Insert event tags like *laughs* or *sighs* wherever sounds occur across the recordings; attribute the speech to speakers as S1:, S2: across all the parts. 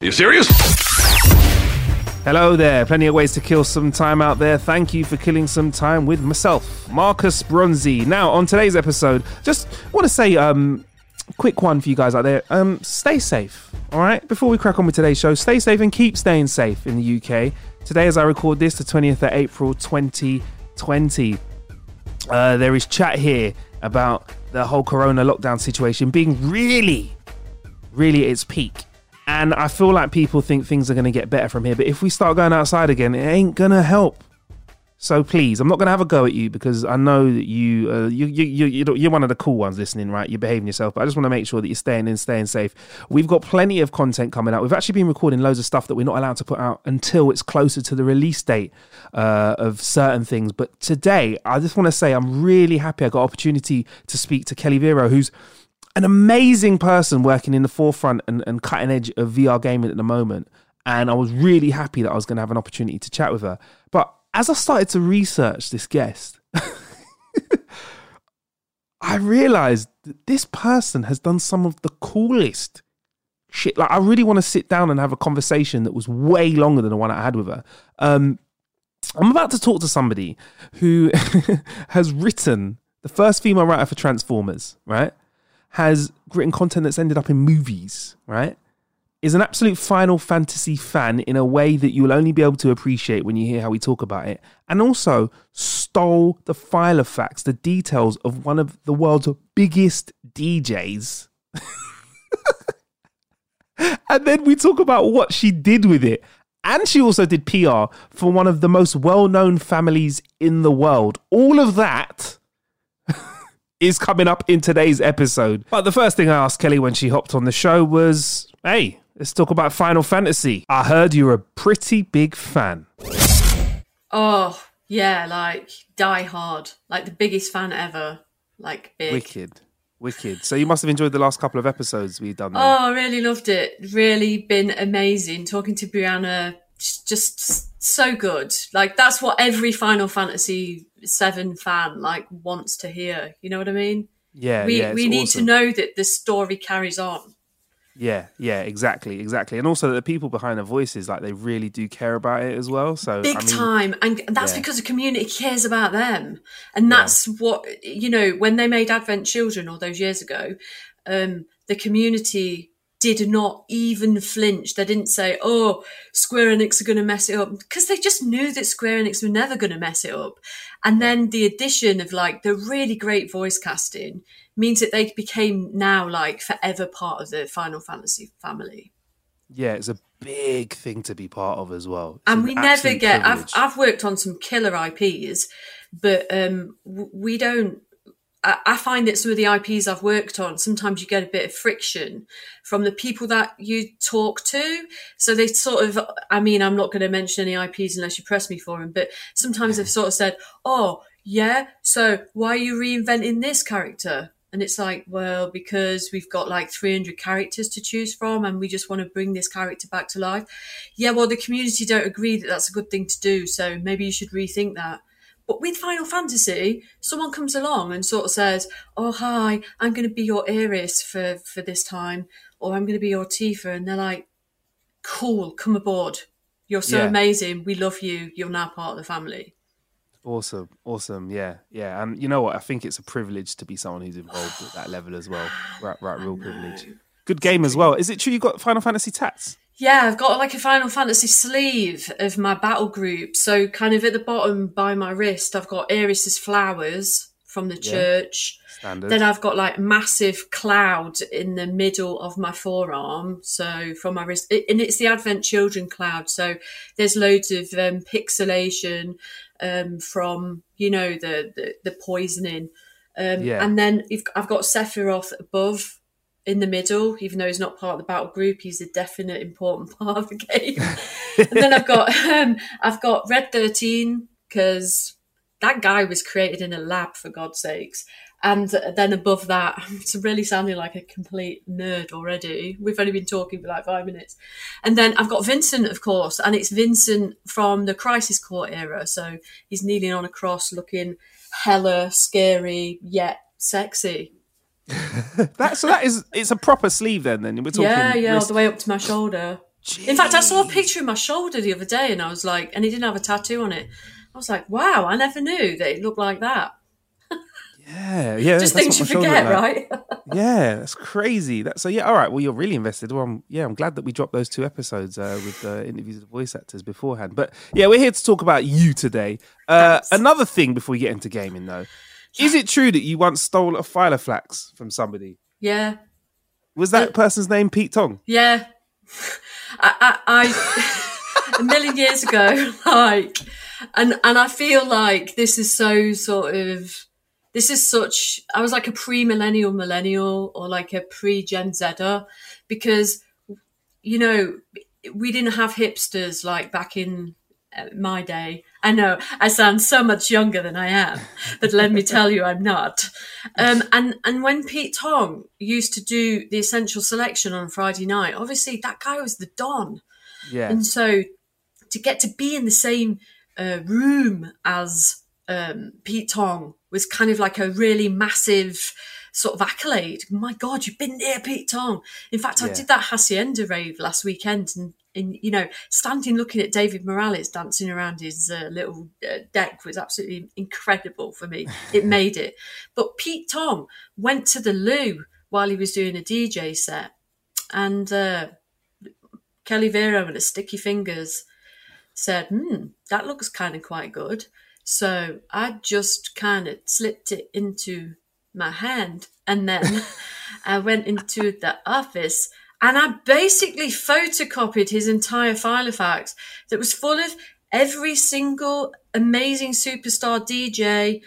S1: today.
S2: You serious?
S3: Hello there, plenty of ways to kill some time out there. Thank you for killing some time with myself, Marcus Bronzy. Now, on today's episode, just want to say, um, quick one for you guys out there. Um, stay safe, all right? Before we crack on with today's show, stay safe and keep staying safe in the UK. Today, as I record this, the 20th of April 2020, uh, there is chat here about the whole corona lockdown situation being really, really at its peak. And I feel like people think things are going to get better from here. But if we start going outside again, it ain't going to help. So please, I'm not going to have a go at you because I know that you, uh, you, you, you, you're one of the cool ones listening, right? You're behaving yourself, but I just want to make sure that you're staying in, staying safe. We've got plenty of content coming out. We've actually been recording loads of stuff that we're not allowed to put out until it's closer to the release date uh, of certain things. But today, I just want to say I'm really happy I got opportunity to speak to Kelly Vero, who's an amazing person working in the forefront and, and cutting edge of VR gaming at the moment. And I was really happy that I was going to have an opportunity to chat with her. But as I started to research this guest, *laughs* I realized that this person has done some of the coolest shit. Like, I really want to sit down and have a conversation that was way longer than the one I had with her. Um, I'm about to talk to somebody who *laughs* has written the first female writer for Transformers, right? Has written content that's ended up in movies, right? Is an absolute Final Fantasy fan in a way that you will only be able to appreciate when you hear how we talk about it. And also stole the Filofax, the details of one of the world's biggest DJs. *laughs* and then we talk about what she did with it. And she also did PR for one of the most well known families in the world. All of that is coming up in today's episode. But the first thing I asked Kelly when she hopped on the show was hey, let's talk about Final Fantasy. I heard you're a pretty big fan.
S4: Oh, yeah, like die hard. Like the biggest fan ever. Like big.
S3: Wicked. Wicked. So you must have enjoyed the last couple of episodes we've done. Then.
S4: Oh, I really loved it. Really been amazing. Talking to Brianna, just so good. Like that's what every Final Fantasy Seven fan like wants to hear. You know what I mean?
S3: Yeah,
S4: we
S3: yeah,
S4: we need
S3: awesome.
S4: to know that the story carries on.
S3: Yeah, yeah, exactly, exactly. And also the people behind the voices, like they really do care about it as well. So
S4: Big
S3: I mean,
S4: time, and that's
S3: yeah.
S4: because the community cares about them, and that's what you know. When they made Advent Children all those years ago, um, the community did not even flinch. They didn't say, "Oh, Square Enix are going to mess it up," because they just knew that Square Enix were never going to mess it up. And then the addition of like the really great voice casting means that they became now like forever part of the Final Fantasy family.
S3: Yeah, it's a big thing to be part of as well. It's
S4: and
S3: an
S4: we never get. I've. I've worked on some killer IPs, but um, we don't. I find that some of the IPs I've worked on, sometimes you get a bit of friction from the people that you talk to. So they sort of, I mean, I'm not going to mention any IPs unless you press me for them, but sometimes they've sort of said, oh, yeah, so why are you reinventing this character? And it's like, well, because we've got like 300 characters to choose from and we just want to bring this character back to life. Yeah, well, the community don't agree that that's a good thing to do, so maybe you should rethink that. But with Final Fantasy, someone comes along and sort of says, "Oh hi, I'm going to be your Aeris for for this time, or I'm going to be your Tifa," and they're like, "Cool, come aboard. You're so
S3: Yeah.
S4: amazing. We love you. You're now part of the family."
S3: Awesome, awesome, yeah, yeah. And you know what? I think it's a privilege to be someone who's involved at that level as well. *sighs* Right, right, real privilege. Good game as well. Is it true you got Final Fantasy tats?
S4: Yeah, I've got like a Final Fantasy sleeve of my battle group. So kind of at the bottom by my wrist, I've got Aeris's flowers from the church.
S3: Standard.
S4: Then I've got like massive cloud in the middle of my forearm. So from my wrist, and it's the Advent Children cloud. So there's loads of um, pixelation um, from you know the the, the poisoning. Um,
S3: Yeah.
S4: And then you've, I've got Sephiroth above in the middle, even though he's not part of the battle group, he's a definite important *laughs* part of the game. *laughs* and then I've got um, I've got Red Thirteen because that guy was created in a lab for God's sakes. And then above that, *laughs* it's really sounding like a complete nerd already. We've only been talking for like five minutes. And then I've got Vincent, of course, and it's Vincent from the Crisis Core era. So he's kneeling on a cross looking hella scary yet sexy. *laughs*
S3: That so that is it's a proper sleeve then. Then we're talking.
S4: Yeah, yeah, all
S3: wrist-
S4: the way up to my shoulder. In fact, I saw a picture of my shoulder the other day, and I was like, and he didn't have a tattoo on it. I was like, wow, I never knew that it looked like that.
S3: Yeah, yeah.
S4: Just things you
S3: what my shoulder
S4: forget,
S3: like.
S4: right? *laughs*
S3: Yeah, that's crazy. That's so yeah. All right. Well, you're really invested. Well, I'm, yeah, I'm glad that we dropped those two episodes uh, with uh, interviews with voice actors beforehand. But yeah, we're here to talk about you today. Uh, another thing before we get into gaming, though, is it true that you once stole a Filofax from somebody?
S4: yeah,
S3: Was that person's name Pete Tong?
S4: yeah. *laughs* I, I, I a million years ago, *laughs* like, and and I feel like this is so sort of. This is such. I was like a pre-millennial millennial or like a pre-Gen Zer because you know, we didn't have hipsters like back in my day. I know I sound so much younger than I am, but let me tell you, I'm not. Um, and and when Pete Tong used to do the essential selection on Friday night, obviously that guy was the don,
S3: Yeah.
S4: and so to get to be in the same uh, room as um, Pete Tong was kind of like a really massive sort of accolade. My God, you've been near Pete Tong. In fact, I did that Hacienda rave last weekend, and, and you know, standing looking at David Morales dancing around his uh, little uh, deck was absolutely incredible for me. *laughs* It made it. But Pete Tong went to the loo while he was doing a DJ set, and uh, Kelly Vero and her sticky fingers said, hmm, that looks kind of quite good. So I just kind of slipped it into my hand and then *laughs* I went into the office and I basically photocopied his entire Filofax that was full of every single amazing superstar DJ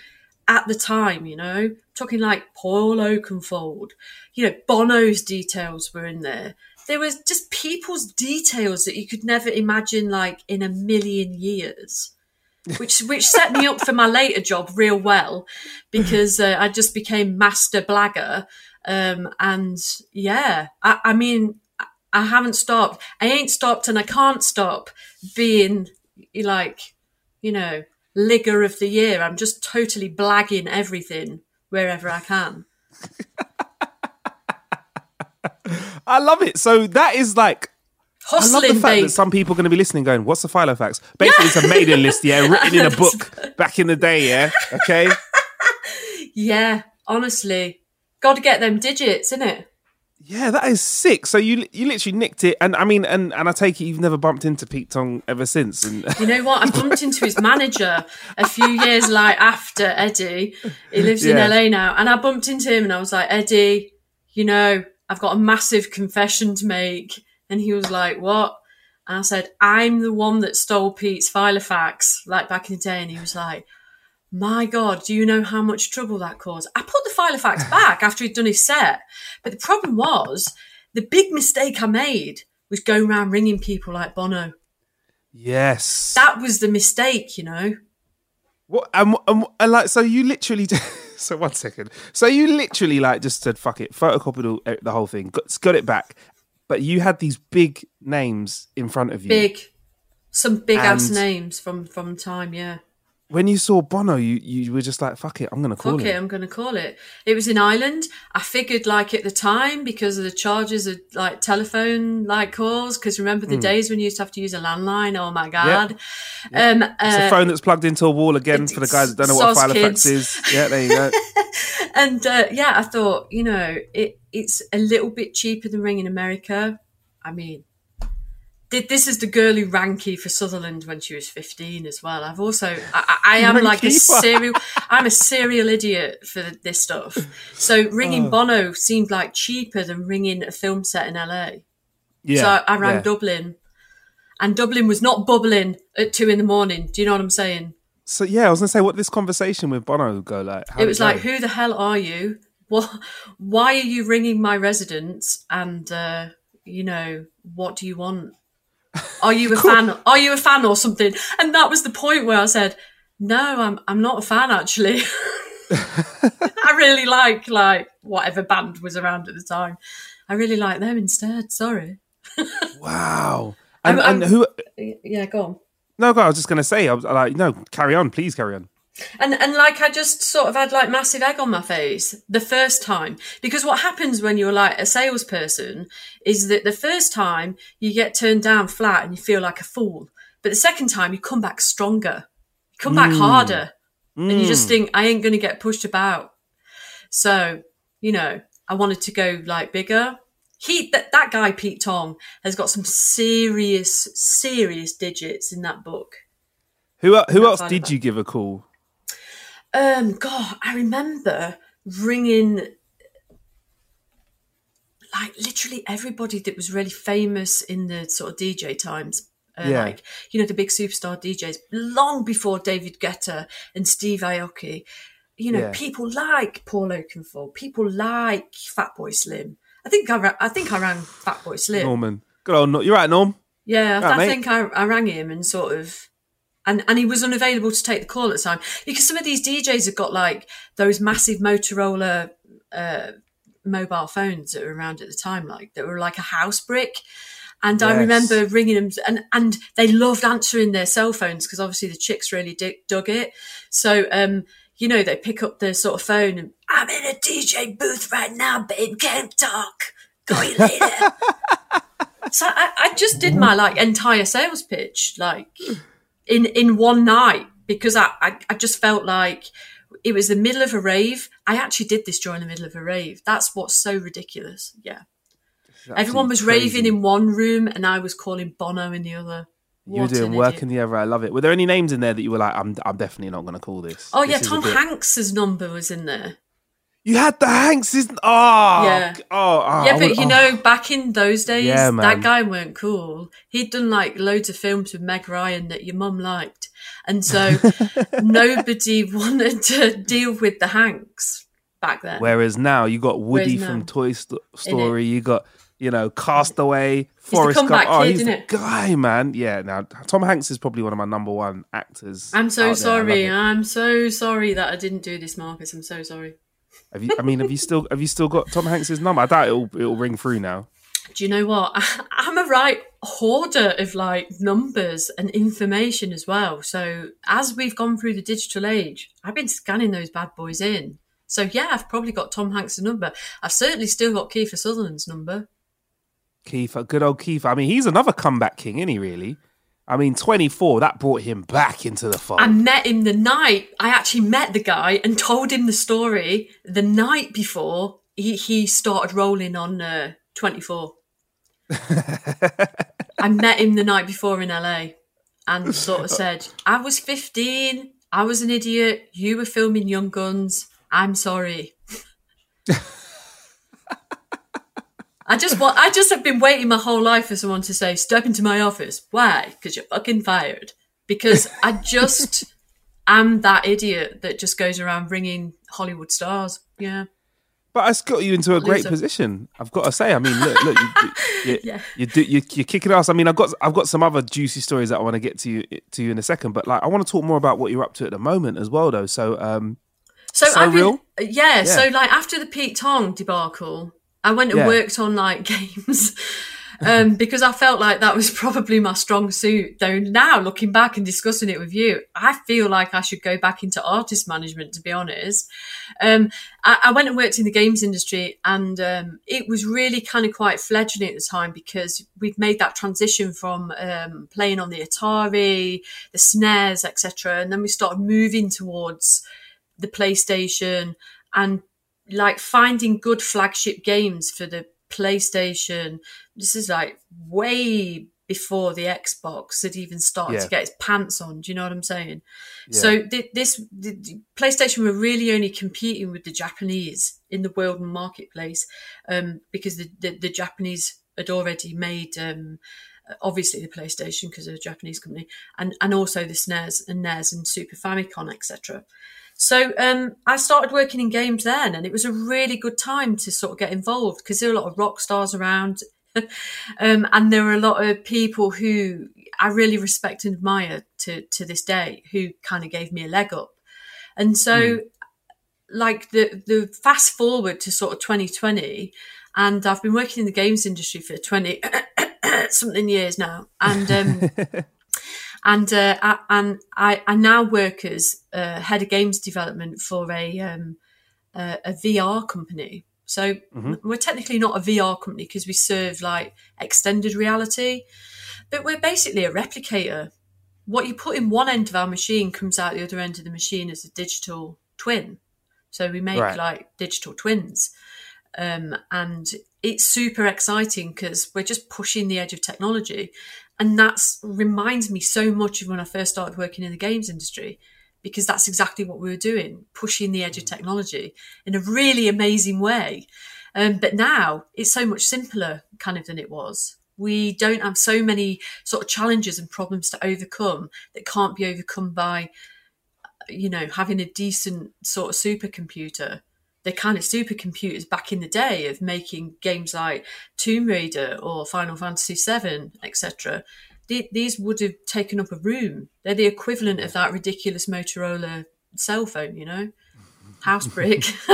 S4: at the time, you know, talking like Paul Oakenfold, you know, Bono's details were in there. There was just people's details that you could never imagine like in a million years. *laughs* Which which set me up for my later job real well because uh, I just became master blagger. Um, and yeah, I, I mean, I- haven't stopped. I ain't stopped and I can't stop being like, you know, ligger of the year. I'm just totally blagging everything wherever I can. *laughs*
S3: I love it. So that is like I love the fact
S4: babe.
S3: that some people are going to be listening, going, "What's the Filofax?" Basically, it's a mailing *laughs* list, yeah, written in a book back in the day, yeah. Okay, *laughs*
S4: yeah, honestly. Got to get them digits, innit?
S3: yeah, that is sick. So you you literally nicked it, and I mean, and and I take it you've never bumped into Pete Tong ever since. And
S4: You know what? I *laughs* bumped into his manager a few years like after Eddie. He lives
S3: Yeah.
S4: in LA now, and I bumped into him, and I was like, Eddie, you know, I've got a massive confession to make, and he was like, what? And I said, I'm the one that stole Pete's Filofax, like back in the day, and he was like. My God, do you know how much trouble that caused? I put the Filofax *laughs* back after he'd done his set. But the problem was, the big mistake I made was going around ringing people like Bono.
S3: yes,
S4: That was the mistake, you know.
S3: what? And, and, and like, so you literally. *laughs* so one second. So you literally like just said, "Fuck it," photocopied all, eh, the whole thing, got, got it back. But you had these big names in front of you.
S4: Big, some big ass names from from time. Yeah,
S3: When you saw Bono, you you were just like, "Fuck it, I'm gonna call it
S4: fuck it,
S3: him."
S4: I'm going to call it. It was in Ireland. I figured like at the time because of the charges of like telephone like calls. Because remember the days when you used to have to use a landline? Oh my god. Um,
S3: It's a
S4: uh,
S3: phone that's plugged into a wall again for the guys that don't know what a Filofax is. Yeah, there you go. *laughs*
S4: and uh, yeah, I thought, you know, it it's a little bit cheaper than Ring in America. I mean, this is the girl who ran Kiefer Sutherland when she was 15 as well. I've also, I, I am
S3: Ran
S4: like a serial, I'm a serial idiot for this stuff. So ringing
S3: Oh.
S4: Bono seemed like cheaper than ringing a film set in LA.
S3: Yeah,
S4: So I, I rang
S3: yeah.
S4: Dublin, and Dublin was not bubbling at two in the morning. Do you know what I'm saying?
S3: So yeah, I was gonna say what this conversation with Bono go like.
S4: It was
S3: go?
S4: like, who the hell are you? What? Why are you ringing my residence? And uh, you know, what do you want? Are you a fan? Are you a fan or something? And that was the point where I said, no, I'm I'm not a fan actually. *laughs* I really like like whatever band was around at the time. I really like them instead. Sorry. *laughs*
S3: wow. And,
S4: I'm-
S3: and who?
S4: Yeah, go on.
S3: No, God, I was just gonna say. I was like, no, carry on, please carry on.
S4: And and like I just sort of had like massive egg on my face the first time because what happens when you're like a salesperson is that the first time you get turned down flat and you feel like a fool, but the second time you come back stronger, you come back mm. harder, and you just mm. think I ain't going to get pushed about. So you know I wanted to go like bigger. He that that guy Pete Tong has got some serious serious digits in that book.
S3: Who who else did you give a call?
S4: Um, God, I remember ringing like literally everybody that was really famous in the sort of DJ times. Uh,
S3: Yeah.
S4: Like, you know, the big superstar DJs, long before David Guetta and Steve Aoki. You know,
S3: Yeah.
S4: people like Paul Oakenfold, people like Fatboy Slim. I think I, ra- I think I rang Fatboy Slim.
S3: Norman. Good old. You're right, Norm.
S4: Yeah, I,
S3: Right,
S4: I
S3: mate.
S4: think I, I rang him and sort of, and and he was unavailable to take the call at the time because some of these DJs have got like those massive Motorola uh, mobile phones that were around at the time, like that were like a house brick. And I remember ringing them, and and they loved answering their cell phones because obviously the chicks really dig, dug it. So um, you know, they pick up their sort of phone and I'm in a DJ booth right now, babe. Can't talk. Call you later. *laughs* So I, I just did my like entire sales pitch like in in one night because I, I I just felt like it was the middle of a rave. I actually did this during the middle of a rave. That's what's so ridiculous. Yeah. Everyone was
S3: Absolutely
S4: raving in one room and I was calling Bono in the other.
S3: You were doing work
S4: idiot.
S3: in the other. I love it. Were there any names in there that you were like, I'm I'm definitely not going to call this?
S4: Oh
S3: This
S4: yeah, Tom Hanks's number was in there.
S3: You had the Hanks, isn't? Ah, oh,
S4: Yeah.
S3: Oh, oh,
S4: yeah, but
S3: would-
S4: you
S3: oh.
S4: know, back in those days,
S3: Yeah,
S4: that guy weren't cool. He'd done like loads of films with Meg Ryan that your mum liked, and so *laughs* nobody wanted to deal with the Hanks back then.
S3: Whereas now you got Woody
S4: Whereas
S3: from
S4: now-
S3: Toy Sto- Story. You got you know Castaway, Forrest Gump. Oh, he's the
S4: it?
S3: guy, man. Yeah. Now Tom Hanks is probably one of my number one actors.
S4: I'm so sorry. I'm so sorry that I didn't do this, Marcus. I'm so sorry.
S3: Have you? I mean, have you still have you still got Tom Hanks's number? I doubt it'll it'll ring through now.
S4: Do you know what? *laughs* I'm a right hoarder of like numbers and information as well. So as we've gone through the digital age, I've been scanning those bad boys in. So yeah, I've probably got Tom Hanks' number. I've certainly still got Kiefer Sutherland's number.
S3: Keith, good old Keith. I mean, he's another comeback king, isn't he? Really? I mean, 24. That brought him back into the fold.
S4: I met him the night I actually met the guy and told him the story the night before he, he started rolling on uh, 24. *laughs* I met him the night before in LA and sort of *laughs* said, I was 15, I was an idiot, you were filming Young Guns, I'm sorry. *laughs* I just want I just have been waiting my whole life for someone to say, step into my office. Why? Because you're fucking fired. Because I just *laughs* am that idiot that just goes around ringing Hollywood stars. Yeah.
S3: But it's got you into a great
S4: Loser.
S3: position. I've got to say. I mean, look, look, you, *laughs* you,
S4: Yeah.
S3: you do, you, you're kicking ass. I mean, I've got, I've got some other juicy stories that I want to get to you, to you in a second. But like, I want to talk more about what you're up to at the moment as well, though. So, um,
S4: So,
S3: So
S4: I've been-
S3: real?
S4: Yeah, So like after the Pete Tong debacle, I went and
S3: Yeah.
S4: worked on like *laughs* games. Um, because I felt like that was probably my strong suit. Though now looking back and discussing it with you, I feel like I should go back into artist management. To be honest, um, I, I went and worked in the games industry, and um, it was really kind of quite fledgling at the time because we've made that transition from um, playing on the Atari, the SNES, etc., and then we started moving towards the PlayStation and like finding good flagship games for the PlayStation. This is like way before the Xbox had even started
S3: Yeah.
S4: to get its pants on. Do you know what I'm saying? So th- this the, the PlayStation were really only competing with the Japanese in the world marketplace um, because the, the, the Japanese had already made um, obviously the PlayStation because they're a Japanese company and and also the SNES and NES and Super Famicom etc. So um, I started working in games then, and it was a really good time to sort of get involved because there were a lot of rock stars around, *laughs* um, and there were a lot of people who I really respect and admire to to this day, who kind of gave me a leg up. And so, like the the fast forward to sort of 2020, and I've been working in the games industry for 20 *coughs* something years now, and. Um, *laughs* and uh, I, and I, I now work as uh, head of games development for a um, a, a VR company. So we're technically not a VR company because we serve like extended reality, but we're basically a replicator. What you put in one end of our machine comes out the other end of the machine as a digital twin. So we make
S3: Right.
S4: like digital twins. Um, and it's super exciting because we're just pushing the edge of technology. And that reminds me so much of when I first started working in the games industry, because that's exactly what we were doing, pushing the edge of technology in a really amazing way. Um, but now it's so much simpler kind of than it was. We don't have so many sort of challenges and problems to overcome that can't be overcome by, you know, having a decent sort of supercomputer. The kind of supercomputers back in the day of making games like Tomb Raider or Final Fantasy VII, etc. These would have taken up a room. They're the equivalent of that ridiculous Motorola cell phone, you know, *laughs* house brick. *laughs*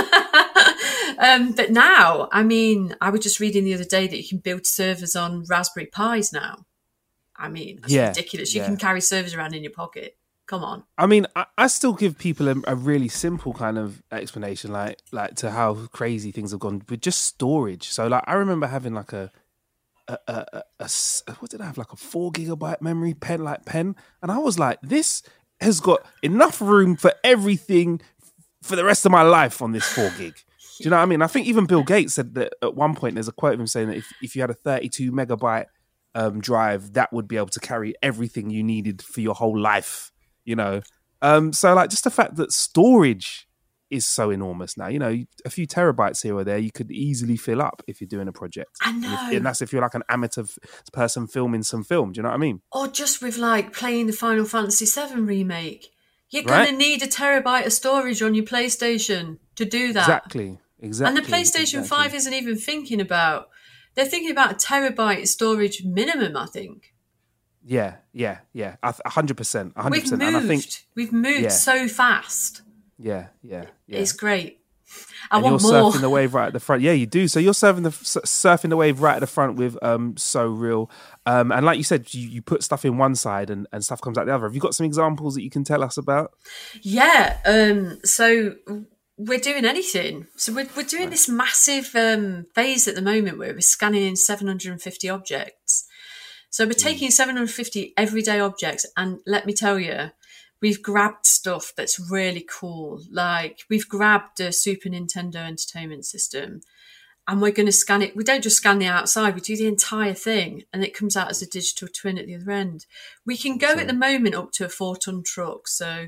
S4: um, but now, I mean, I was just reading the other day that you can build servers on Raspberry Pis now. I mean, that's
S3: Yeah,
S4: ridiculous. You
S3: yeah.
S4: can carry servers around in your pocket. Come on.
S3: I mean, I, I still give people a, a really simple kind of explanation, like like to how crazy things have gone with just storage. So, like, I remember having like a a a what did I have, like a four gigabyte memory pen, like pen, and I was like, this has got enough room for everything for the rest of my life on this four gig. *laughs* Do you know what I mean? I think even Bill Gates said that at one point. There's a quote of him saying that if if you had a 32 megabyte um, drive, that would be able to carry everything you needed for your whole life. You know, um, so like just the fact that storage is so enormous now. You know, a few terabytes here or there, you could easily fill up if you're doing a project.
S4: I
S3: And, if-
S4: know.
S3: and that's if you're like an amateur f- person filming some film. Do you know what I mean?
S4: or just with like playing the Final Fantasy VII remake. You're
S3: Right.
S4: going to need a terabyte of storage on your PlayStation to do that.
S3: Exactly. Exactly.
S4: And the PlayStation
S3: exactly.
S4: 5 isn't even thinking about, they're thinking about a terabyte storage minimum, I think.
S3: Yeah, yeah, yeah. Hundred percent. Hundred
S4: We've
S3: percent.
S4: moved.
S3: And I think,
S4: We've moved
S3: Yeah.
S4: so fast.
S3: yeah, yeah, yeah.
S4: It's great. I
S3: and
S4: want
S3: you're
S4: more.
S3: surfing the wave right at the front. Yeah, you do. So you're surfing the surfing the wave right at the front with um so real. Um, and like you said, you, you put stuff in one side and, and stuff comes out the other. Have you got some examples that you can tell us about?
S4: Yeah. Um, so we're doing anything. So we're, we're doing this massive um, phase at the moment where we're scanning in 750 objects. So we're hmm. taking 750 everyday objects, and let me tell you, we've grabbed stuff that's really cool. Like we've grabbed a Super Nintendo Entertainment System, and we're going to scan it. We don't just scan the outside; we do the entire thing, and it comes out as a digital twin at the other end. We can go at the moment up to a four-ton truck. So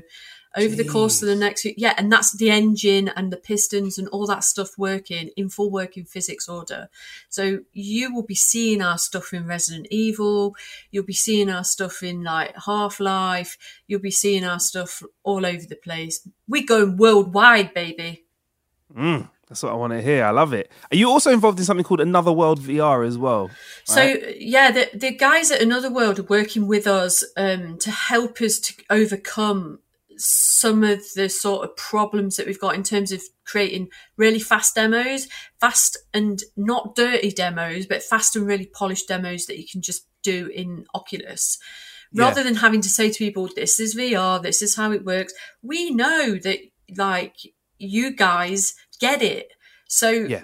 S4: over the course of the next few, yeah, and that's the engine and the pistons and all that stuff working in full working physics order. So you will be seeing our stuff in Resident Evil. You'll be seeing our stuff in like Half Life. You'll be seeing our stuff all over the place. We're going worldwide, baby.
S3: Mm, that's what I want to hear. I love it. Are you also involved in something called Another World VR as well?
S4: So yeah, the the guys at Another World are working with us um, to help us to overcome some of the sort of problems that we've got in terms of creating really fast demos, fast and not dirty demos, but fast and really polished demos that you can just do in Oculus. Rather
S3: Yeah.
S4: than having to say to people, this is VR, this is how it works. We know that like you guys get it. So
S3: Yeah.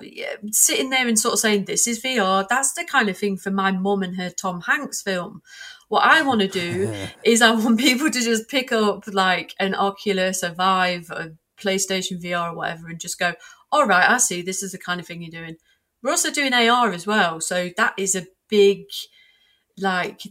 S4: sitting there and sort of saying this is VR, that's the kind of thing for my mum and her Tom Hanks film. What I want to do *laughs* is I want people to just pick up like an Oculus, a Vive, a PlayStation VR or whatever and just go, all right, I see. This is the kind of thing you're doing. We're also doing AR as well, so that is a big like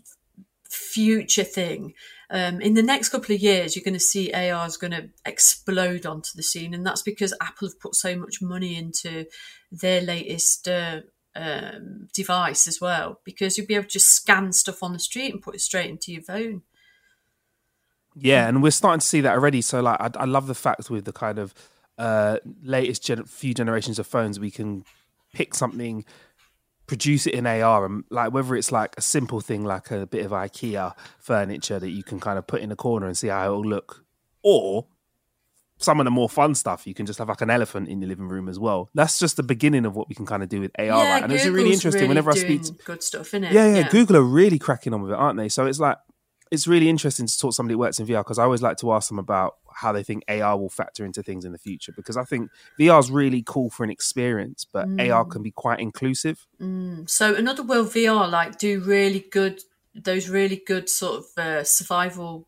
S4: future thing. Um, in the next couple of years, you're going to see AR is going to explode onto the scene, and that's because Apple have put so much money into their latest uh, um, device as well. Because you'll be able to just scan stuff on the street and put it straight into your phone.
S3: Yeah, and we're starting to see that already. So, like, I, I love the fact with the kind of uh, latest gen- few generations of phones, we can pick something produce it in AR and like whether it's like a simple thing like a bit of IKEA furniture that you can kind of put in a corner and see how it'll look, or some of the more fun stuff you can just have like an elephant in your living room as well. That's just the beginning of what we can kind of do with AR,
S4: Yeah,
S3: right? And it's really interesting
S4: really
S3: whenever I speak. To,
S4: good stuff, innit?
S3: yeah, yeah, Google are really cracking on with it, aren't they? So it's like it's really interesting to talk to somebody who works in VR because I always like to ask them about how they think AR will factor into things in the future because I think VR is really cool for an experience, but
S4: Mm.
S3: AR can be quite inclusive.
S4: So another world VR like do really good those really good sort of uh, survival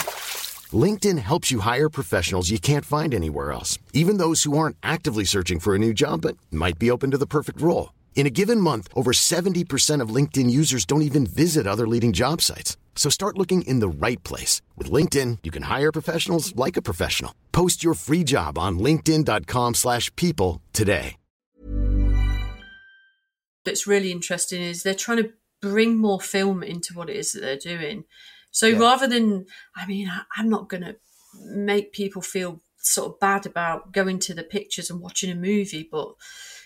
S1: LinkedIn helps you hire professionals you can't find anywhere else, even those who aren't actively searching for a new job but might be open to the perfect role. In a given month, over 70% of LinkedIn users don't even visit other leading job sites. So start looking in the right place. With LinkedIn, you can hire professionals like a professional. Post your free job on linkedin.com slash people today.
S4: that's really interesting is they're trying to bring more film into what it is that they're doing. So
S3: Yeah.
S4: rather than, I mean, I, I'm not going to make people feel sort of bad about going to the pictures and watching a movie, but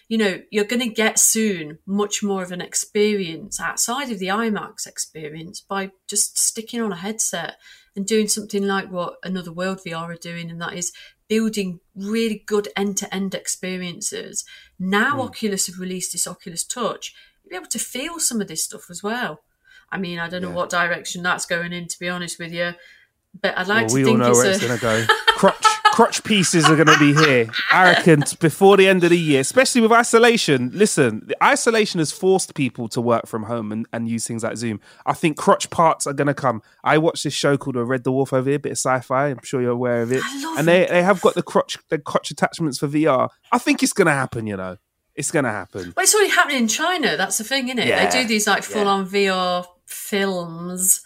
S4: you know, you're going to get soon much more of an experience outside of the IMAX experience by just sticking on a headset and doing something like what Another World VR are doing, and that is building really good end to end experiences. Now, hmm. Oculus have released this Oculus Touch, you'll be able to feel some of this stuff as well. I mean, I don't know what direction that's going in, to be honest with you, but I'd like
S3: well,
S4: to
S3: we all
S4: think
S3: know
S4: it's
S3: where
S4: a.
S3: it's going to go. *laughs* Crotch, crotch pieces are going to be here. I reckon before the end of the year, especially with isolation. Listen, the isolation has forced people to work from home and, and use things like Zoom. I think crotch parts are going to come. I watched this show called Red Dwarf over here, bit of sci-fi. I'm sure you're aware of it.
S4: I love
S3: and they,
S4: it.
S3: they have got the crotch the crotch attachments for VR. I think it's going to happen. You know, it's going to happen.
S4: Well, it's already happening in China. That's the thing, isn't it?
S3: Yeah,
S4: They do these like full on VR films,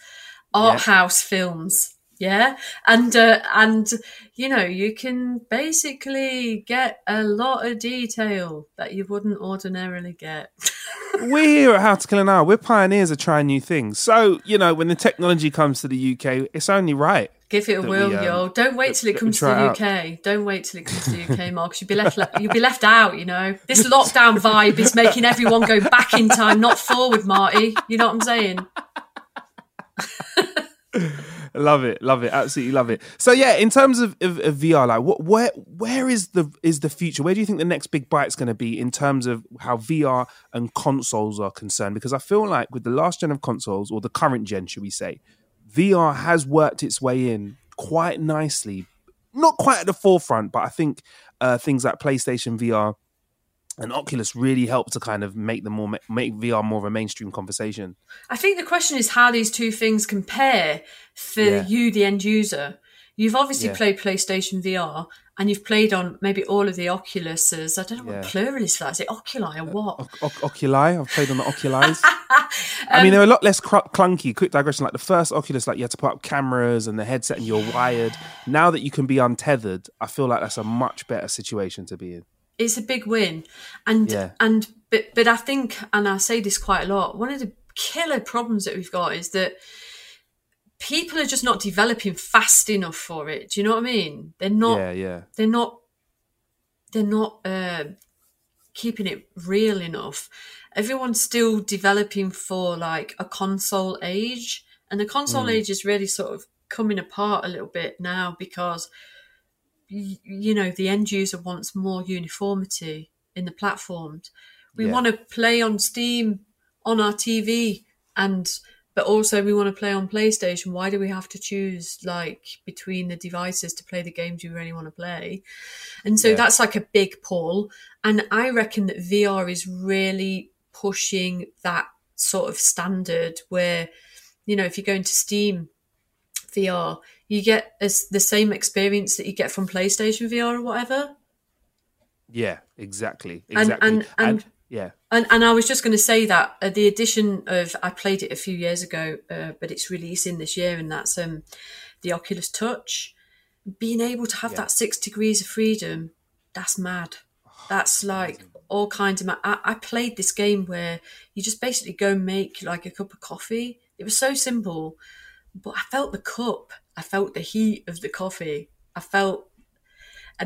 S4: art house films. Yeah, and uh, and you know you can basically get a lot of detail that you wouldn't ordinarily get. *laughs*
S3: we're here at How to Kill an Hour. We're pioneers of trying new things. So, you know, when the technology comes to the UK, it's only right.
S4: Give it a whirl,
S3: um,
S4: yo! Don't wait till it comes to the UK. Don't wait till it comes to the UK, Mark. You'll be left. you'll be left out. You know, this lockdown vibe is making everyone go back in time, not forward, Marty. You know what I'm saying? *laughs*
S3: Love it, love it, absolutely love it. So yeah, in terms of, of, of VR, like what where where is the is the future? Where do you think the next big bite's going to be in terms of how VR and consoles are concerned? Because I feel like with the last gen of consoles, or the current gen, should we say, VR has worked its way in quite nicely. Not quite at the forefront, but I think uh, things like PlayStation VR and Oculus really helped to kind of make the more make VR more of a mainstream conversation.
S4: I think the question is how these two things compare for
S3: Yeah.
S4: you, the end user. You've obviously
S3: Yeah.
S4: played PlayStation VR and you've played on maybe all of the Oculuses. I don't know
S3: Yeah.
S4: what plural is for that. Is it Oculi or uh, what?
S3: Oc- Oc- Oculi. I've played on the Oculi's. *laughs* I mean, um, they're a lot less cr- clunky. Quick digression: like the first Oculus, like you had to put up cameras and the headset, and you're wired. Now that you can be untethered, I feel like that's a much better situation to be in.
S4: It's a big win. And
S3: Yeah.
S4: and but but i think and i say this quite a lot one of the killer problems that we've got is that people are just not developing fast enough for it. Do you know what i mean? They're not
S3: yeah, yeah,
S4: they're not they're not uh, keeping it real enough. Everyone's still developing for like a console age. And the console
S3: Mm.
S4: age is really sort of coming apart a little bit now because you know the end user wants more uniformity in the platforms we
S3: Yeah.
S4: want to play on steam on our tv and but also we want to play on playstation why do we have to choose like between the devices to play the games you really want to play and so
S3: Yeah.
S4: that's like a big pull and i reckon that vr is really pushing that sort of standard where you know if you go into steam VR, you get as the same experience that you get from PlayStation VR or whatever.
S3: yeah. Exactly,
S4: And-
S3: exactly.
S4: and- and-
S3: yeah,
S4: And and I was just going to say that uh, the addition of I played it a few years ago, uh, but it's releasing this year, and that's um the Oculus Touch. Being able to have that six degrees of freedom, that's mad. That's like all kinds of. Ma- I, I played this game where you just basically go make like a cup of coffee. It was so simple, but I felt the cup. I felt the heat of the coffee. I felt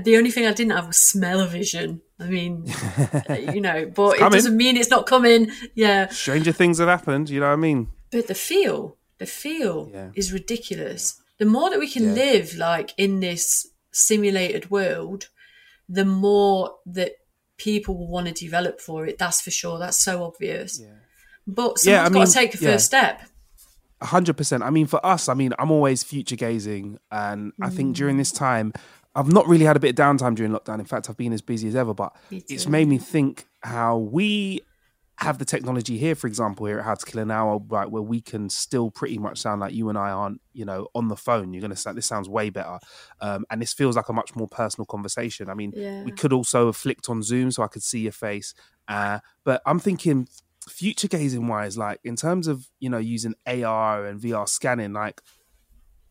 S4: the only thing I didn't have was smell vision. I mean, *laughs* uh, you know, but it doesn't mean it's not coming. Yeah,
S3: stranger things have happened. You know what I mean?
S4: but the feel, the feel
S3: Yeah.
S4: is ridiculous. The more that we can
S3: Yeah.
S4: live like in this simulated world, the more that people will want to develop for it. That's for sure. That's so obvious. But someone's
S3: Yeah, I
S4: got
S3: mean,
S4: to take a first
S3: yeah.
S4: step.
S3: Hundred percent. I mean, for us, I mean, I'm always future gazing, and I think during this time, I've not really had a bit of downtime during lockdown. In fact, I've been as busy as ever. But it's made me think how we have the technology here, for example, here at How to Kill an Hour, right, where we can still pretty much sound like you and I aren't, you know, on the phone. You're going to sound, this sounds way better. Um, and this feels like a much more personal conversation. I mean,
S4: Yeah.
S3: we could also have flicked on Zoom so I could see your face. Uh, but I'm thinking future gazing wise, like in terms of, you know, using AR and VR scanning, like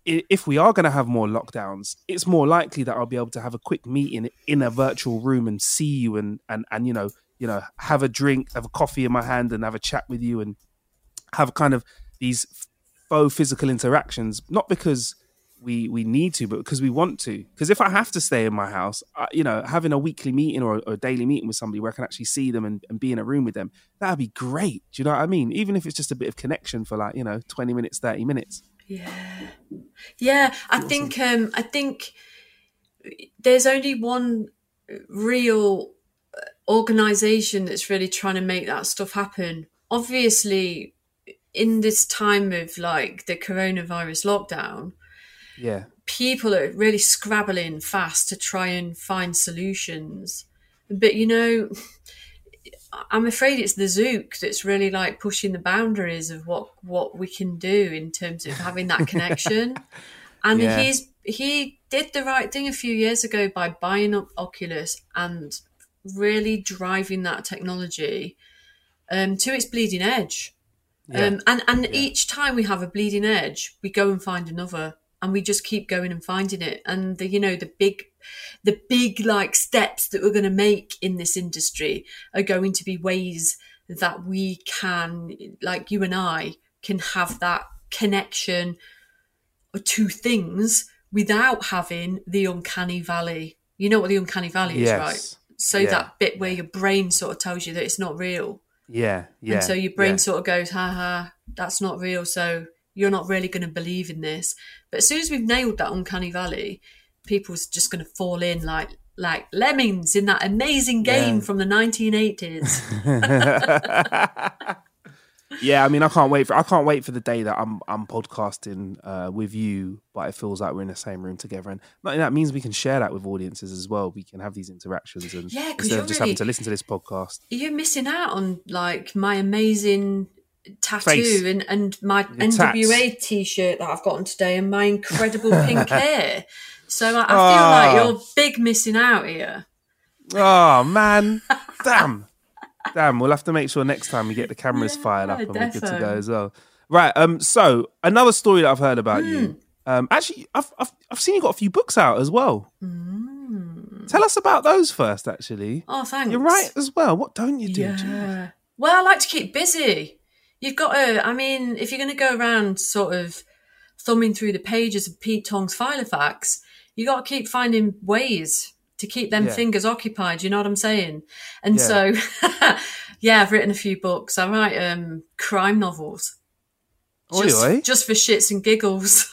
S3: if we are going to have more lockdowns, it's more likely that I'll be able to have a quick meeting in a virtual room and see you and and and you know you know have a drink, have a coffee in my hand, and have a chat with you and have kind of these faux physical interactions. Not because we we need to, but because we want to. Because if I have to stay in my house, uh, you know, having a weekly meeting or, or a daily meeting with somebody where I can actually see them and, and be in a room with them, that'd be great. Do you know what I mean? Even if it's just a bit of connection for like you know twenty minutes, thirty minutes.
S4: Yeah, yeah. I think um, I think there's only one real organization that's really trying to make that stuff happen. Obviously, in this time of like the coronavirus lockdown,
S3: Yeah.
S4: people are really scrabbling fast to try and find solutions. But you know, I'm afraid it's the Zook that's really like pushing the boundaries of what what we can do in terms of having that connection. *laughs* and
S3: Yeah.
S4: he's he did the right thing a few years ago by buying up Oculus and really driving that technology um, to its bleeding edge. Um, and and each time we have a bleeding edge, we go and find another, and we just keep going and finding it. And the you know the big, the big like steps that we're going to make in this industry are going to be ways that we can, like you and I, can have that connection to things without having the uncanny valley. You know what the uncanny valley is, right? So
S3: Yeah.
S4: that bit where your brain sort of tells you that it's not real.
S3: Yeah. Yeah.
S4: And so your brain
S3: yeah.
S4: sort of goes, ha ha, that's not real. So you're not really going to believe in this. But as soon as we've nailed that uncanny valley, people's just going to fall in like like lemmings in that amazing game
S3: Yeah.
S4: from the 1980s. *laughs* *laughs*
S3: yeah, I mean, I can't wait for I can't wait for the day that I'm I'm podcasting uh, with you, but it feels like we're in the same room together, and that means we can share that with audiences as well. We can have these interactions, and
S4: yeah,
S3: instead of just
S4: really-
S3: having to listen to this podcast.
S4: you're missing out on like my amazing tattoo
S3: Face.
S4: and, and my
S3: Your
S4: NWA t-shirt that I've gotten today and my incredible *laughs* pink hair. So I, I feel
S3: Oh.
S4: like you're big missing out here.
S3: Oh man, *laughs* damn, damn. We'll have to make sure next time we get the cameras
S4: Yeah,
S3: fired up and we're good to go as well. Right. Um. So another story that I've heard about
S4: Hmm.
S3: you. Um. Actually, I've, I've I've seen you got a few books out as well.
S4: Hmm.
S3: Tell us about those first. Actually,
S4: Oh, thanks.
S3: you're right as well. What don't you do?
S4: Yeah. Well, I like to keep busy. You've got to, I mean, if you're going to go around sort of thumbing through the pages of Pete Tong's Filofax, you've got to keep finding ways to keep them
S3: Yeah.
S4: fingers occupied. You know what I'm saying? And
S3: Yeah.
S4: so, *laughs* yeah, I've written a few books. I write um, crime novels. Just, just for shits and giggles.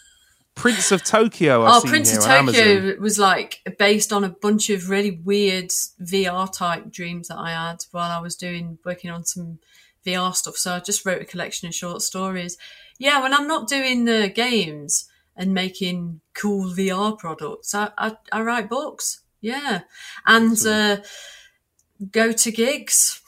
S4: *laughs*
S3: Prince of Tokyo. I've
S4: oh,
S3: seen
S4: Prince of Tokyo was like based on a bunch of really weird VR type dreams that I had while I was doing working on some VR stuff. So I just wrote a collection of short stories. Yeah, when I'm not doing the games and making cool VR products, I I, I write books. Yeah, and uh, go to gigs.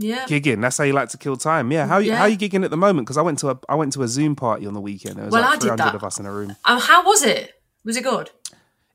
S4: Yeah.
S3: Gigging. That's how you like to kill time. Yeah. How
S4: Yeah.
S3: how you gigging at the moment? Because I went to a I went to a Zoom party on the weekend. There was
S4: Well, I
S3: like
S4: did
S3: 300
S4: that.
S3: of us in a room.
S4: Oh, how was it? Was it good?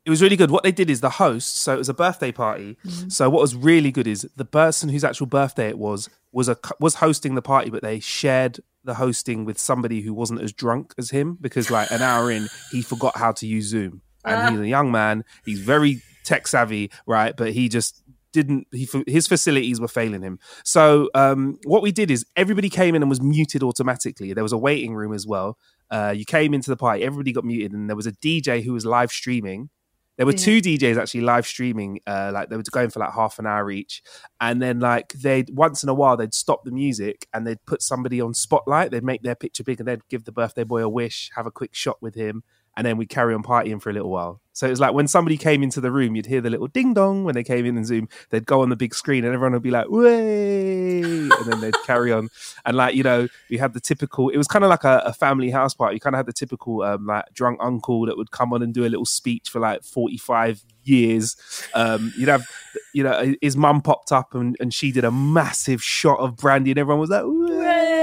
S3: It was really good. What they did is the host, so it was a birthday party.
S4: Mm-hmm.
S3: So what was really good is the person whose actual birthday it was was a was hosting the party, but they shared the hosting with somebody who wasn't as drunk as him because like an hour in he forgot how to use Zoom, and he's a young man. He's very tech savvy, right? But he just didn't he his facilities were failing him so um what we did is everybody came in and was muted automatically there was a waiting room as well uh you came into the party everybody got muted and there was a dj who was live streaming there were
S4: Yeah.
S3: two DJs actually live streaming, uh, like they were going for like half an hour each, and then like they'd once in a while they'd stop the music and they'd put somebody on spotlight. They'd make their picture big and they'd give the birthday boy a wish, have a quick shot with him, and then we'd carry on partying for a little while. So it was like when somebody came into the room, you'd hear the little ding dong when they came in and Zoom. They'd go on the big screen and everyone would be like, "Way!" and then they'd carry on. And like you know, we had the typical. It was kind of like a, a family house party. You kind of had the typical um, like drunk uncle that would come on and do a little speech for like forty five years. Um, you'd have, you know, his mum popped up and, and she did a massive shot of brandy, and everyone was like, "Way!"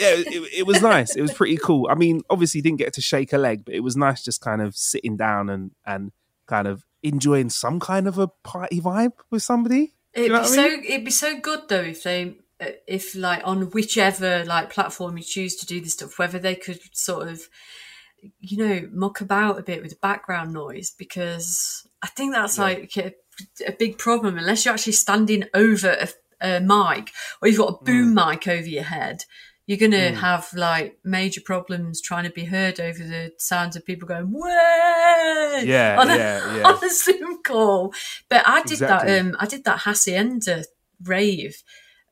S3: Yeah, it, it was nice. It was pretty cool. I mean, obviously, didn't get to shake a leg, but it was nice just kind of sitting down and and kind of enjoying some kind of a party vibe with somebody.
S4: It'd
S3: know
S4: be
S3: what I
S4: so
S3: mean?
S4: it'd be so good though if they if like on whichever like platform you choose to do this stuff, whether they could sort of you know muck about a bit with the background noise because I think that's like a, a big problem unless you're actually standing over a, a mic or you've got a boom
S3: Mm.
S4: mic over your head. You're gonna have like major problems trying to be heard over the sounds of people going "way"
S3: Yeah,
S4: on a,
S3: yeah, *laughs* yeah.
S4: on a Zoom call. But I did
S3: Exactly.
S4: that. Um, I did that hacienda rave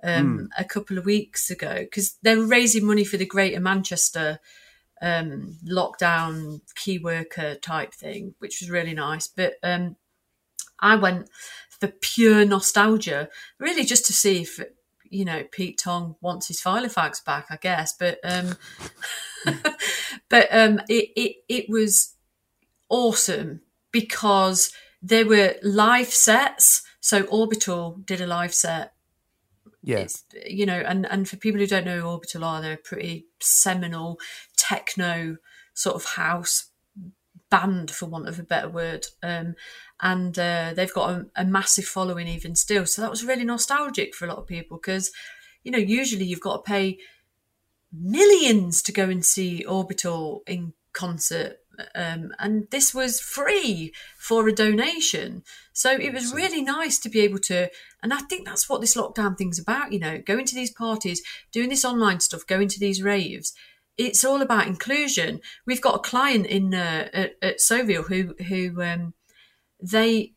S4: um,
S3: Hmm.
S4: a couple of weeks ago because they were raising money for the Greater Manchester um, lockdown key worker type thing, which was really nice. But um, I went for pure nostalgia, really just to see if you know Pete Tong wants his Filofax back, I guess. But um, *laughs* but um, it, it it was awesome because there were live sets. So Orbital did a live set
S3: Yes.
S4: you know and and for people who don't know who orbital are they're a pretty seminal techno sort of house band for want of a better word um and uh, they've got a, a massive following even still. So that was really nostalgic for a lot of people because you know usually you've got to pay millions to go and see orbital in concert um, and this was free for a donation. So it was really nice to be able to and i think that's what this lockdown thing's about you know going to these parties doing this online stuff going to these raves. It's all about inclusion. We've got a client in uh, at, at Soville who who um, they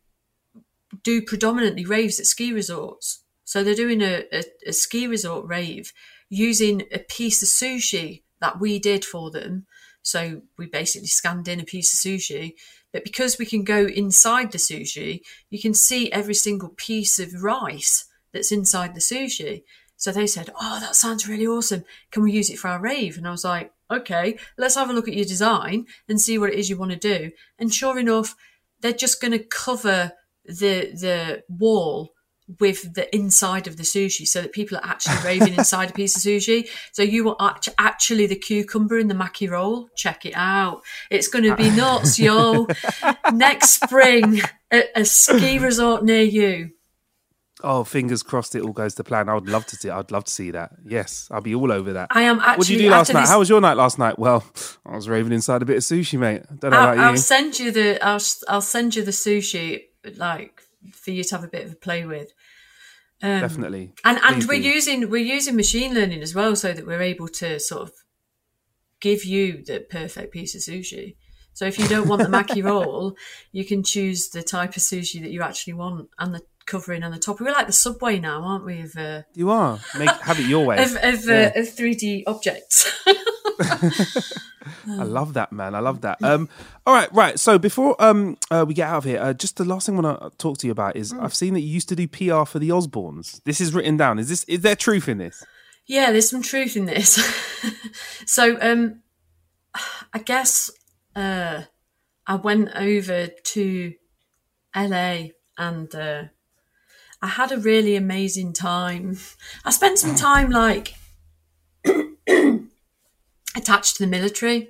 S4: do predominantly raves at ski resorts so they're doing a, a, a ski resort rave using a piece of sushi that we did for them so we basically scanned in a piece of sushi. But because we can go inside the sushi, you can see every single piece of rice that's inside the sushi. So they said, Oh, that sounds really awesome. Can we use it for our rave? And I was like, Okay, let's have a look at your design and see what it is you want to do. And sure enough, they're just going to cover the the wall with the inside of the sushi so that people are actually *laughs* raving inside a piece of sushi. So you are act- actually the cucumber in the maki roll. Check it out. It's going to be *laughs* nuts, yo. Next spring at a ski resort near you.
S3: Oh, fingers crossed it all goes to plan. I would love to see. I'd love to see that. Yes, I'll be all over that.
S4: I am actually.
S3: What did you do last night?
S4: this-
S3: How was your night last night? Well, *laughs* I was raving inside a bit of sushi, mate. Don't know
S4: I'll,
S3: about
S4: I'll send you the. I'll I'll send you the sushi like for you to have a bit of a play with. Um,
S3: Definitely.
S4: And and
S3: Please
S4: we're
S3: do.
S4: using we're using machine learning as well, so that we're able to sort of give you the perfect piece of sushi. So if you don't want the maki roll, *laughs* you can choose the type of sushi that you actually want and the covering on the top. We're like the subway now, aren't we? Of uh,
S3: You are. Make have it your way. *laughs*
S4: of of,
S3: Yeah.
S4: uh, of 3D objects. *laughs*
S3: I love that, man. I love that. Um, all right, right. So before um uh, we get out of here, uh, just the last thing I want to talk to you about is I've seen that you used to do PR for the Osbournes. This is written down. Is this is there truth in this?
S4: Yeah, there's some truth in this. *laughs* so, um, I guess uh, I went over to LA and uh, I had a really amazing time. I spent some time like *coughs* attached to the military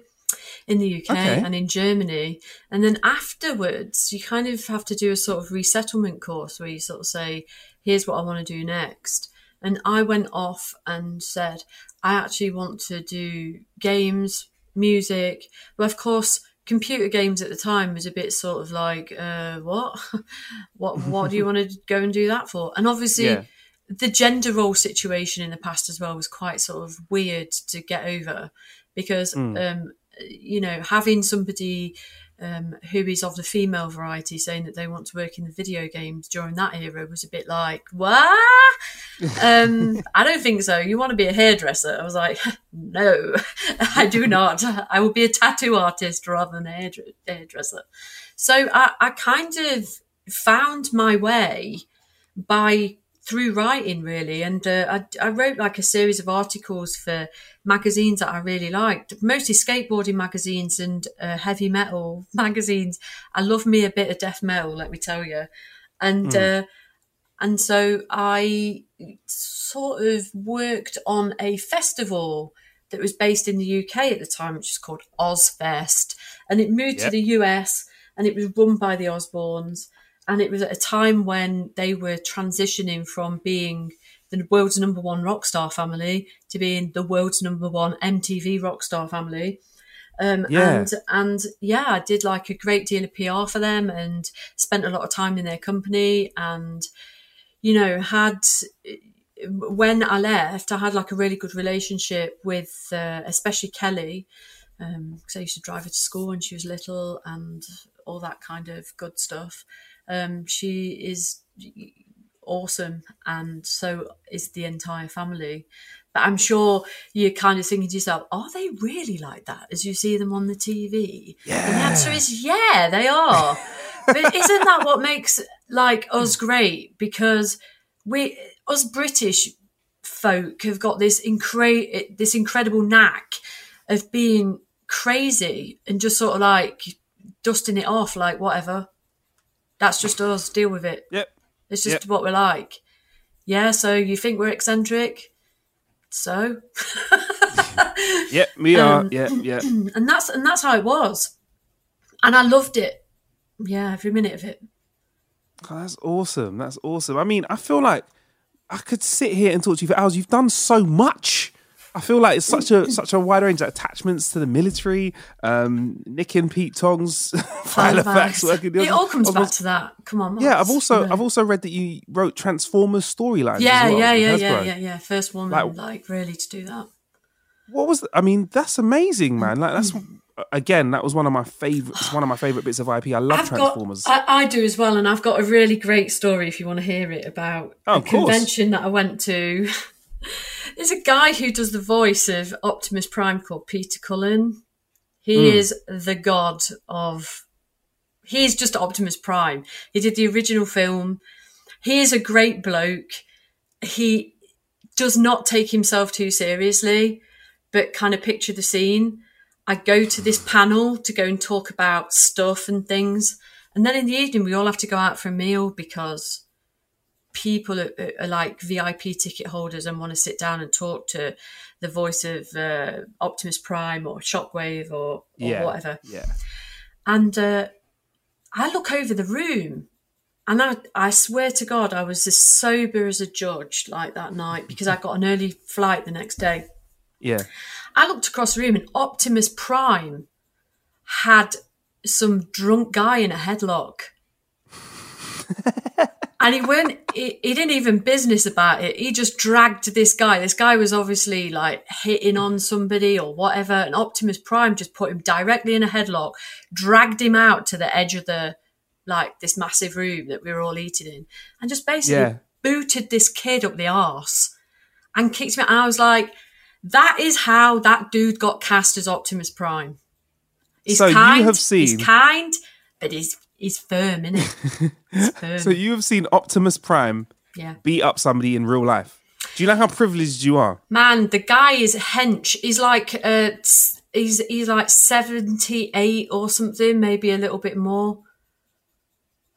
S4: in the UK
S3: Okay.
S4: and in Germany. And then afterwards, you kind of have to do a sort of resettlement course where you sort of say, here's what I want to do next. And I went off and said, I actually want to do games, music. But of course, computer games at the time was a bit sort of like, uh, what? *laughs* what what do you want to *laughs* go and do that for? And obviously,
S3: Yeah.
S4: the gender role situation in the past as well was quite sort of weird to get over because um you know having somebody um, who is of the female variety saying that they want to work in the video games during that era was a bit like what? *laughs* Um i don't think so. You want to be a hairdresser? I was like *laughs* no *laughs* i do not. I will be a tattoo artist rather than a hairdre- hairdresser. So I, I kind of found my way by through writing really and uh, I, I wrote like a series of articles for magazines that i really liked mostly skateboarding magazines and uh, heavy metal *laughs* magazines. I love me a bit of death metal let me tell you and uh, and so i sort of worked on a festival that was based in the uk at the time which is called Ozzfest and it moved to the us and it was run by the osbournes and it was at a time when they were transitioning from being the world's number one rock star family to being the world's number one MTV rock star family. Um,
S3: Yeah.
S4: And and yeah, I did like a great deal of PR for them and spent a lot of time in their company and you know had when I left, I had like a really good relationship with uh, especially Kelly because I used to drive her to school when she was little and all that kind of good stuff. Um, she is awesome, and so is the entire family. But I'm sure you're kind of thinking to yourself, are they really like that as you see them on the TV?
S3: Yeah.
S4: And the answer is yeah, they are. but *laughs* isn't that what makes like us great? Because we, us British folk, have got this incre- this incredible knack of being crazy and just sort of like dusting it off, like whatever. That's just us. Deal with it.
S3: Yep.
S4: It's just
S3: Yep.
S4: what we're like. Yeah. So you think we're eccentric? So, *laughs*
S3: Yep. We are.
S4: Um,
S3: yeah. Yeah. *clears throat*
S4: and that's and that's how it was, and I loved it. Yeah, every minute of it.
S3: Oh, that's awesome. That's awesome. I mean, I feel like I could sit here and talk to you for hours. You've done so much. I feel like it's such a such a wide range of attachments to the military. Um, Nick and Pete Tongs, *laughs* Halifax, working. the
S4: It all comes back to that. Come on.
S3: Yeah, I've also
S4: Yeah.
S3: I've also read that you wrote Transformers storylines.
S4: Yeah,
S3: as well
S4: yeah, yeah, yeah, yeah, yeah. First woman,
S3: Like-
S4: like, really, to do that.
S3: What was? The, I mean, that's amazing, man. Like that's again, that was one of my favorites. One of my favorite bits of IP. I love
S4: I've
S3: Transformers.
S4: got, I, I do as well, and I've got a really great story if you want to hear it about
S3: Oh,
S4: a convention that I went to. *laughs* There's a guy who does the voice of Optimus Prime called Peter Cullen. He
S3: Hmm.
S4: is the god of. He's just Optimus Prime. He did the original film. He is a great bloke. He does not take himself too seriously, but kind of picture the scene. I go to this panel to go and talk about stuff and things. And then in the evening, we all have to go out for a meal because people are, are like VIP ticket holders and want to sit down and talk to the voice of uh, Optimus Prime or Shockwave or, or
S3: Yeah.
S4: whatever.
S3: Yeah.
S4: And uh, I look over the room and I, I swear to God, I was as sober as a judge like that night because I got an early flight the next day.
S3: Yeah.
S4: I looked across the room and Optimus Prime had some drunk guy in a headlock. *laughs* and he weren't he, he didn't even business about it. He just dragged this guy. This guy was obviously like hitting on somebody or whatever. And Optimus Prime just put him directly in a headlock, dragged him out to the edge of the like this massive room that we were all eating in, and just basically
S3: Yeah.
S4: booted this kid up the arse and kicked him out. And I was like, that is how that dude got cast as Optimus Prime. He's
S3: So you
S4: kind,
S3: have seen-
S4: he's kind, but he's he's firm, isn't *laughs* it? Firm.
S3: So you have seen Optimus Prime
S4: yeah.
S3: beat up somebody in real life. Do you know how privileged you are?
S4: Man, the guy is hench. He's like uh he's he's like seventy eight or something, maybe a little bit more.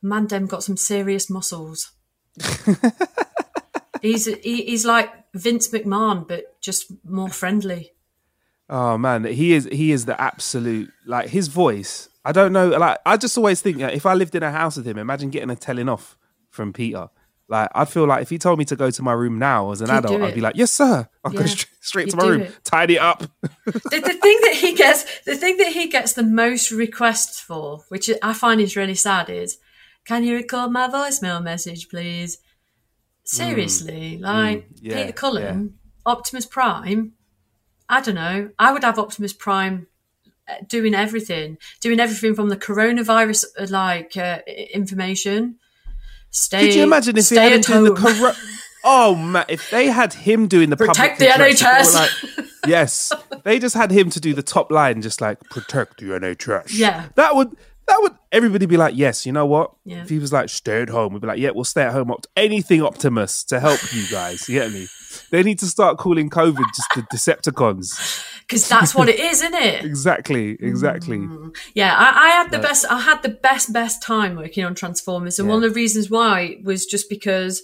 S4: Man, dem got some serious muscles. *laughs* he's he, he's like Vince McMahon, but just more friendly.
S3: Oh man, he is he is the absolute like his voice. I don't know. Like I just always think that if I lived in a house with him, imagine getting a telling off from Peter. Like I'd feel like if he told me to go to my room now as an
S4: He'd
S3: adult, I'd be like, "Yes, sir." I'll go
S4: Yeah,
S3: straight, straight to my room,
S4: it.
S3: tidy it up. *laughs*
S4: the, the thing that he gets the thing that he gets the most requests for which i find is really sad is can you record my voicemail message please seriously mm. Mm, like
S3: yeah,
S4: peter cullen optimus prime i don't know i would have optimus prime doing everything doing everything from the coronavirus like uh, information stay
S3: Could you imagine if he
S4: stay
S3: had him
S4: at
S3: doing the
S4: home.
S3: corrupt? *laughs* Oh man, if they had him doing the
S4: Protect
S3: public
S4: the
S3: address, if they
S4: NHS.
S3: like- yes, they just had him to do the top line, just like protect the NHS.
S4: Yeah.
S3: that would that would everybody be like, yes, you know what?
S4: Yeah.
S3: If he was like, stay at home, we'd be like, yeah, we'll stay at home. Opt- anything Optimus to help you guys. You get me? They need to start calling COVID just the Decepticons.
S4: Because that's what it *laughs* is isn't it
S3: Exactly, exactly.
S4: Yeah, I, I had the best. I had the best best time working on Transformers, and one of the reasons why was just because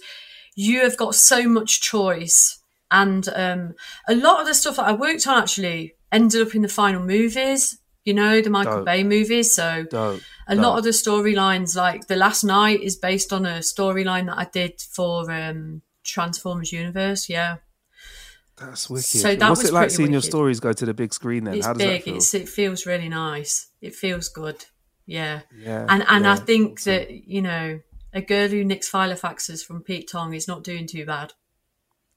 S4: you have got so much choice, and um, a lot of the stuff that I worked on actually ended up in the final movies. You know, the Michael
S3: Dope.
S4: Bay movies. So
S3: Dope.
S4: a lot of the storylines, like the Last Knight, is based on a storyline that I did for um, Transformers Universe. Yeah,
S3: That's wicked.
S4: So that
S3: What's
S4: was
S3: it like seeing your stories go to the big screen then?
S4: it's
S3: How does
S4: big.
S3: that feel?
S4: It's, it feels really nice. It feels good. Yeah.
S3: yeah,
S4: and and I
S3: yeah.
S4: think that you know a girl who nicks filofaxes from Pete Tong is not doing too bad.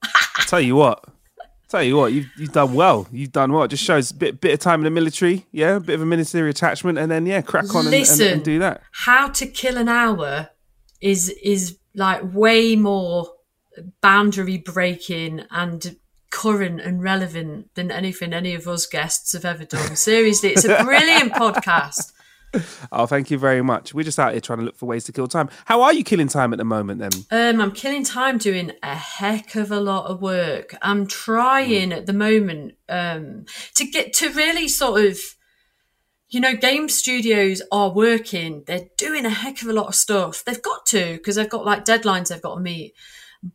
S3: I tell you what. Tell you what, you've you've done well. You've done well. It just shows a bit bit of time in the military, yeah, a bit of a military attachment, and then yeah, crack on and, and, and do that.
S4: How to kill an hour is is like way more boundary breaking and current and relevant than anything any of us guests have ever done. Seriously, it's a brilliant *laughs* podcast.
S3: Oh, thank you very much. We're just out here trying to look for ways to kill time. How are you killing time at the moment then?
S4: Um, I'm killing time doing a heck of a lot of work. I'm trying at the moment um, to get to really sort of, you know, game studios are working. They're doing a heck of a lot of stuff. They've got to because they've got like deadlines they've got to meet.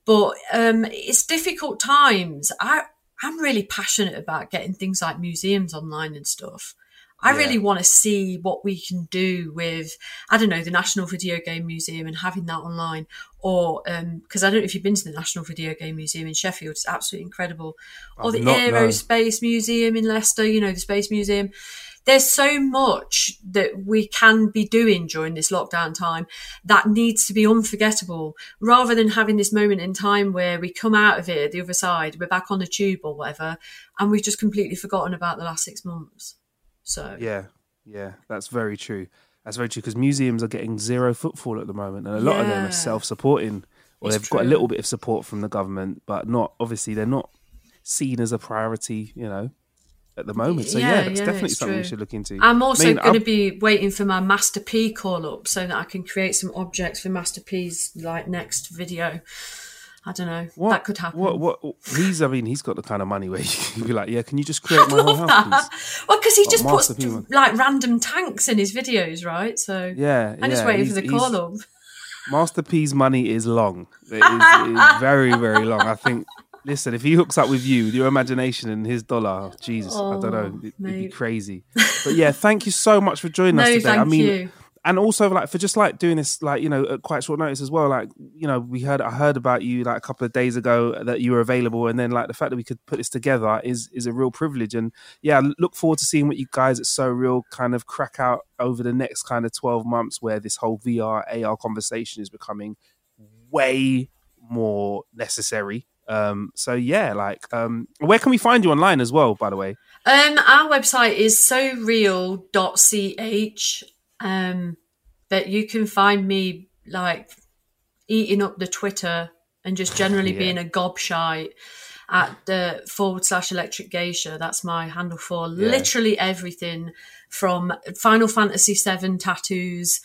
S4: But um, it's difficult times. I I'm really passionate about getting things like museums online and stuff. I really want to see what we can do with, I don't know, the National Video Game Museum and having that online. Or, because I don't know if you've been to the National Video Game Museum in Sheffield, it's absolutely incredible. or
S3: I've
S4: the
S3: not, no.
S4: Aerospace Museum in Leicester, you know, the Space Museum. There's so much that we can be doing during this lockdown time that needs to be unforgettable rather than having this moment in time where we come out of it, the other side, we're back on the tube or whatever, and we've just completely forgotten about the last six months. So,
S3: Yeah, yeah, that's very true. That's very true because museums are getting zero footfall at the moment, and a lot of them are self-supporting, or
S4: It's
S3: they've got a little bit of support from the government, but not obviously they're not seen as a priority, you know, at the moment. So yeah,
S4: Yeah,
S3: that's
S4: yeah,
S3: definitely
S4: it's
S3: something we should look into.
S4: I'm also
S3: I mean,
S4: going to be waiting for my Master P call up so that I can create some objects for Master P's like next video. I don't know.
S3: What,
S4: that could happen.
S3: What? What? He's. I mean, he's got the kind of money where *laughs* you'd be like, "Yeah, can you just create my whole house, please?" *laughs*
S4: Well, because he
S3: What,
S4: just puts
S3: P
S4: like random tanks in his videos, right? So
S3: Yeah,
S4: I'm just waiting for the call up.
S3: Master P's money is long. It is, it is *laughs* very, very long. I think. Listen, if he hooks up with you, with your imagination and his dollar, oh, Jesus, I don't know, oh, it, would be crazy. *laughs* But yeah, thank you so much for joining
S4: no,
S3: us today.
S4: thank
S3: I mean,
S4: you.
S3: and also like for just like doing this like you know at quite short notice as well like you know we heard i heard about you like a couple of days ago that you were available and then like the fact that we could put this together is is a real privilege and yeah I look forward to seeing what you guys at so real kind of crack out over the next kind of 12 months where this whole vr ar conversation is becoming way more necessary um so yeah like um where can we find you online as well by the way
S4: Um, our website is soreal.ch. Um, but you can find me like eating up the Twitter and just *laughs* generally
S3: Yeah.
S4: being a gobshite at the forward slash electric geisha. That's my handle for literally everything from Final Fantasy VII tattoos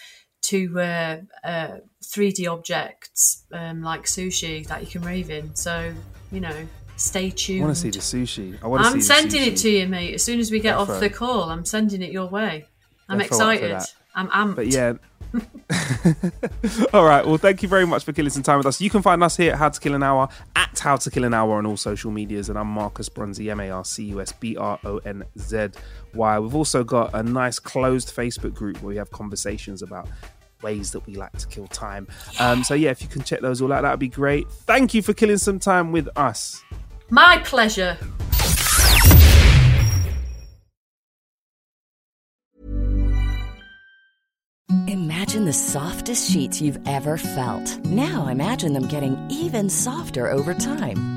S4: to uh, uh, 3D objects um, like sushi that you can rave in. So, you know, stay tuned.
S3: I want to see the sushi. I want to
S4: I'm
S3: the
S4: sending it to you, mate. As soon as we get off the call, I'm sending it your way. I'm excited. I'm amped.
S3: But yeah. *laughs* *laughs* all right. Well, thank you very much for killing some time with us. You can find us here at How to Kill an Hour at How to Kill an Hour on all social medias, and I'm Marcus Bronzy, M A R C U S B R O N Z Y. We've also got a nice closed Facebook group where we have conversations about ways that we like to kill time. Um, so yeah, if you can check those all out, that would be great. Thank you for killing some time with us.
S4: My pleasure.
S5: Imagine the softest sheets you've ever felt. Now imagine them getting even softer over time.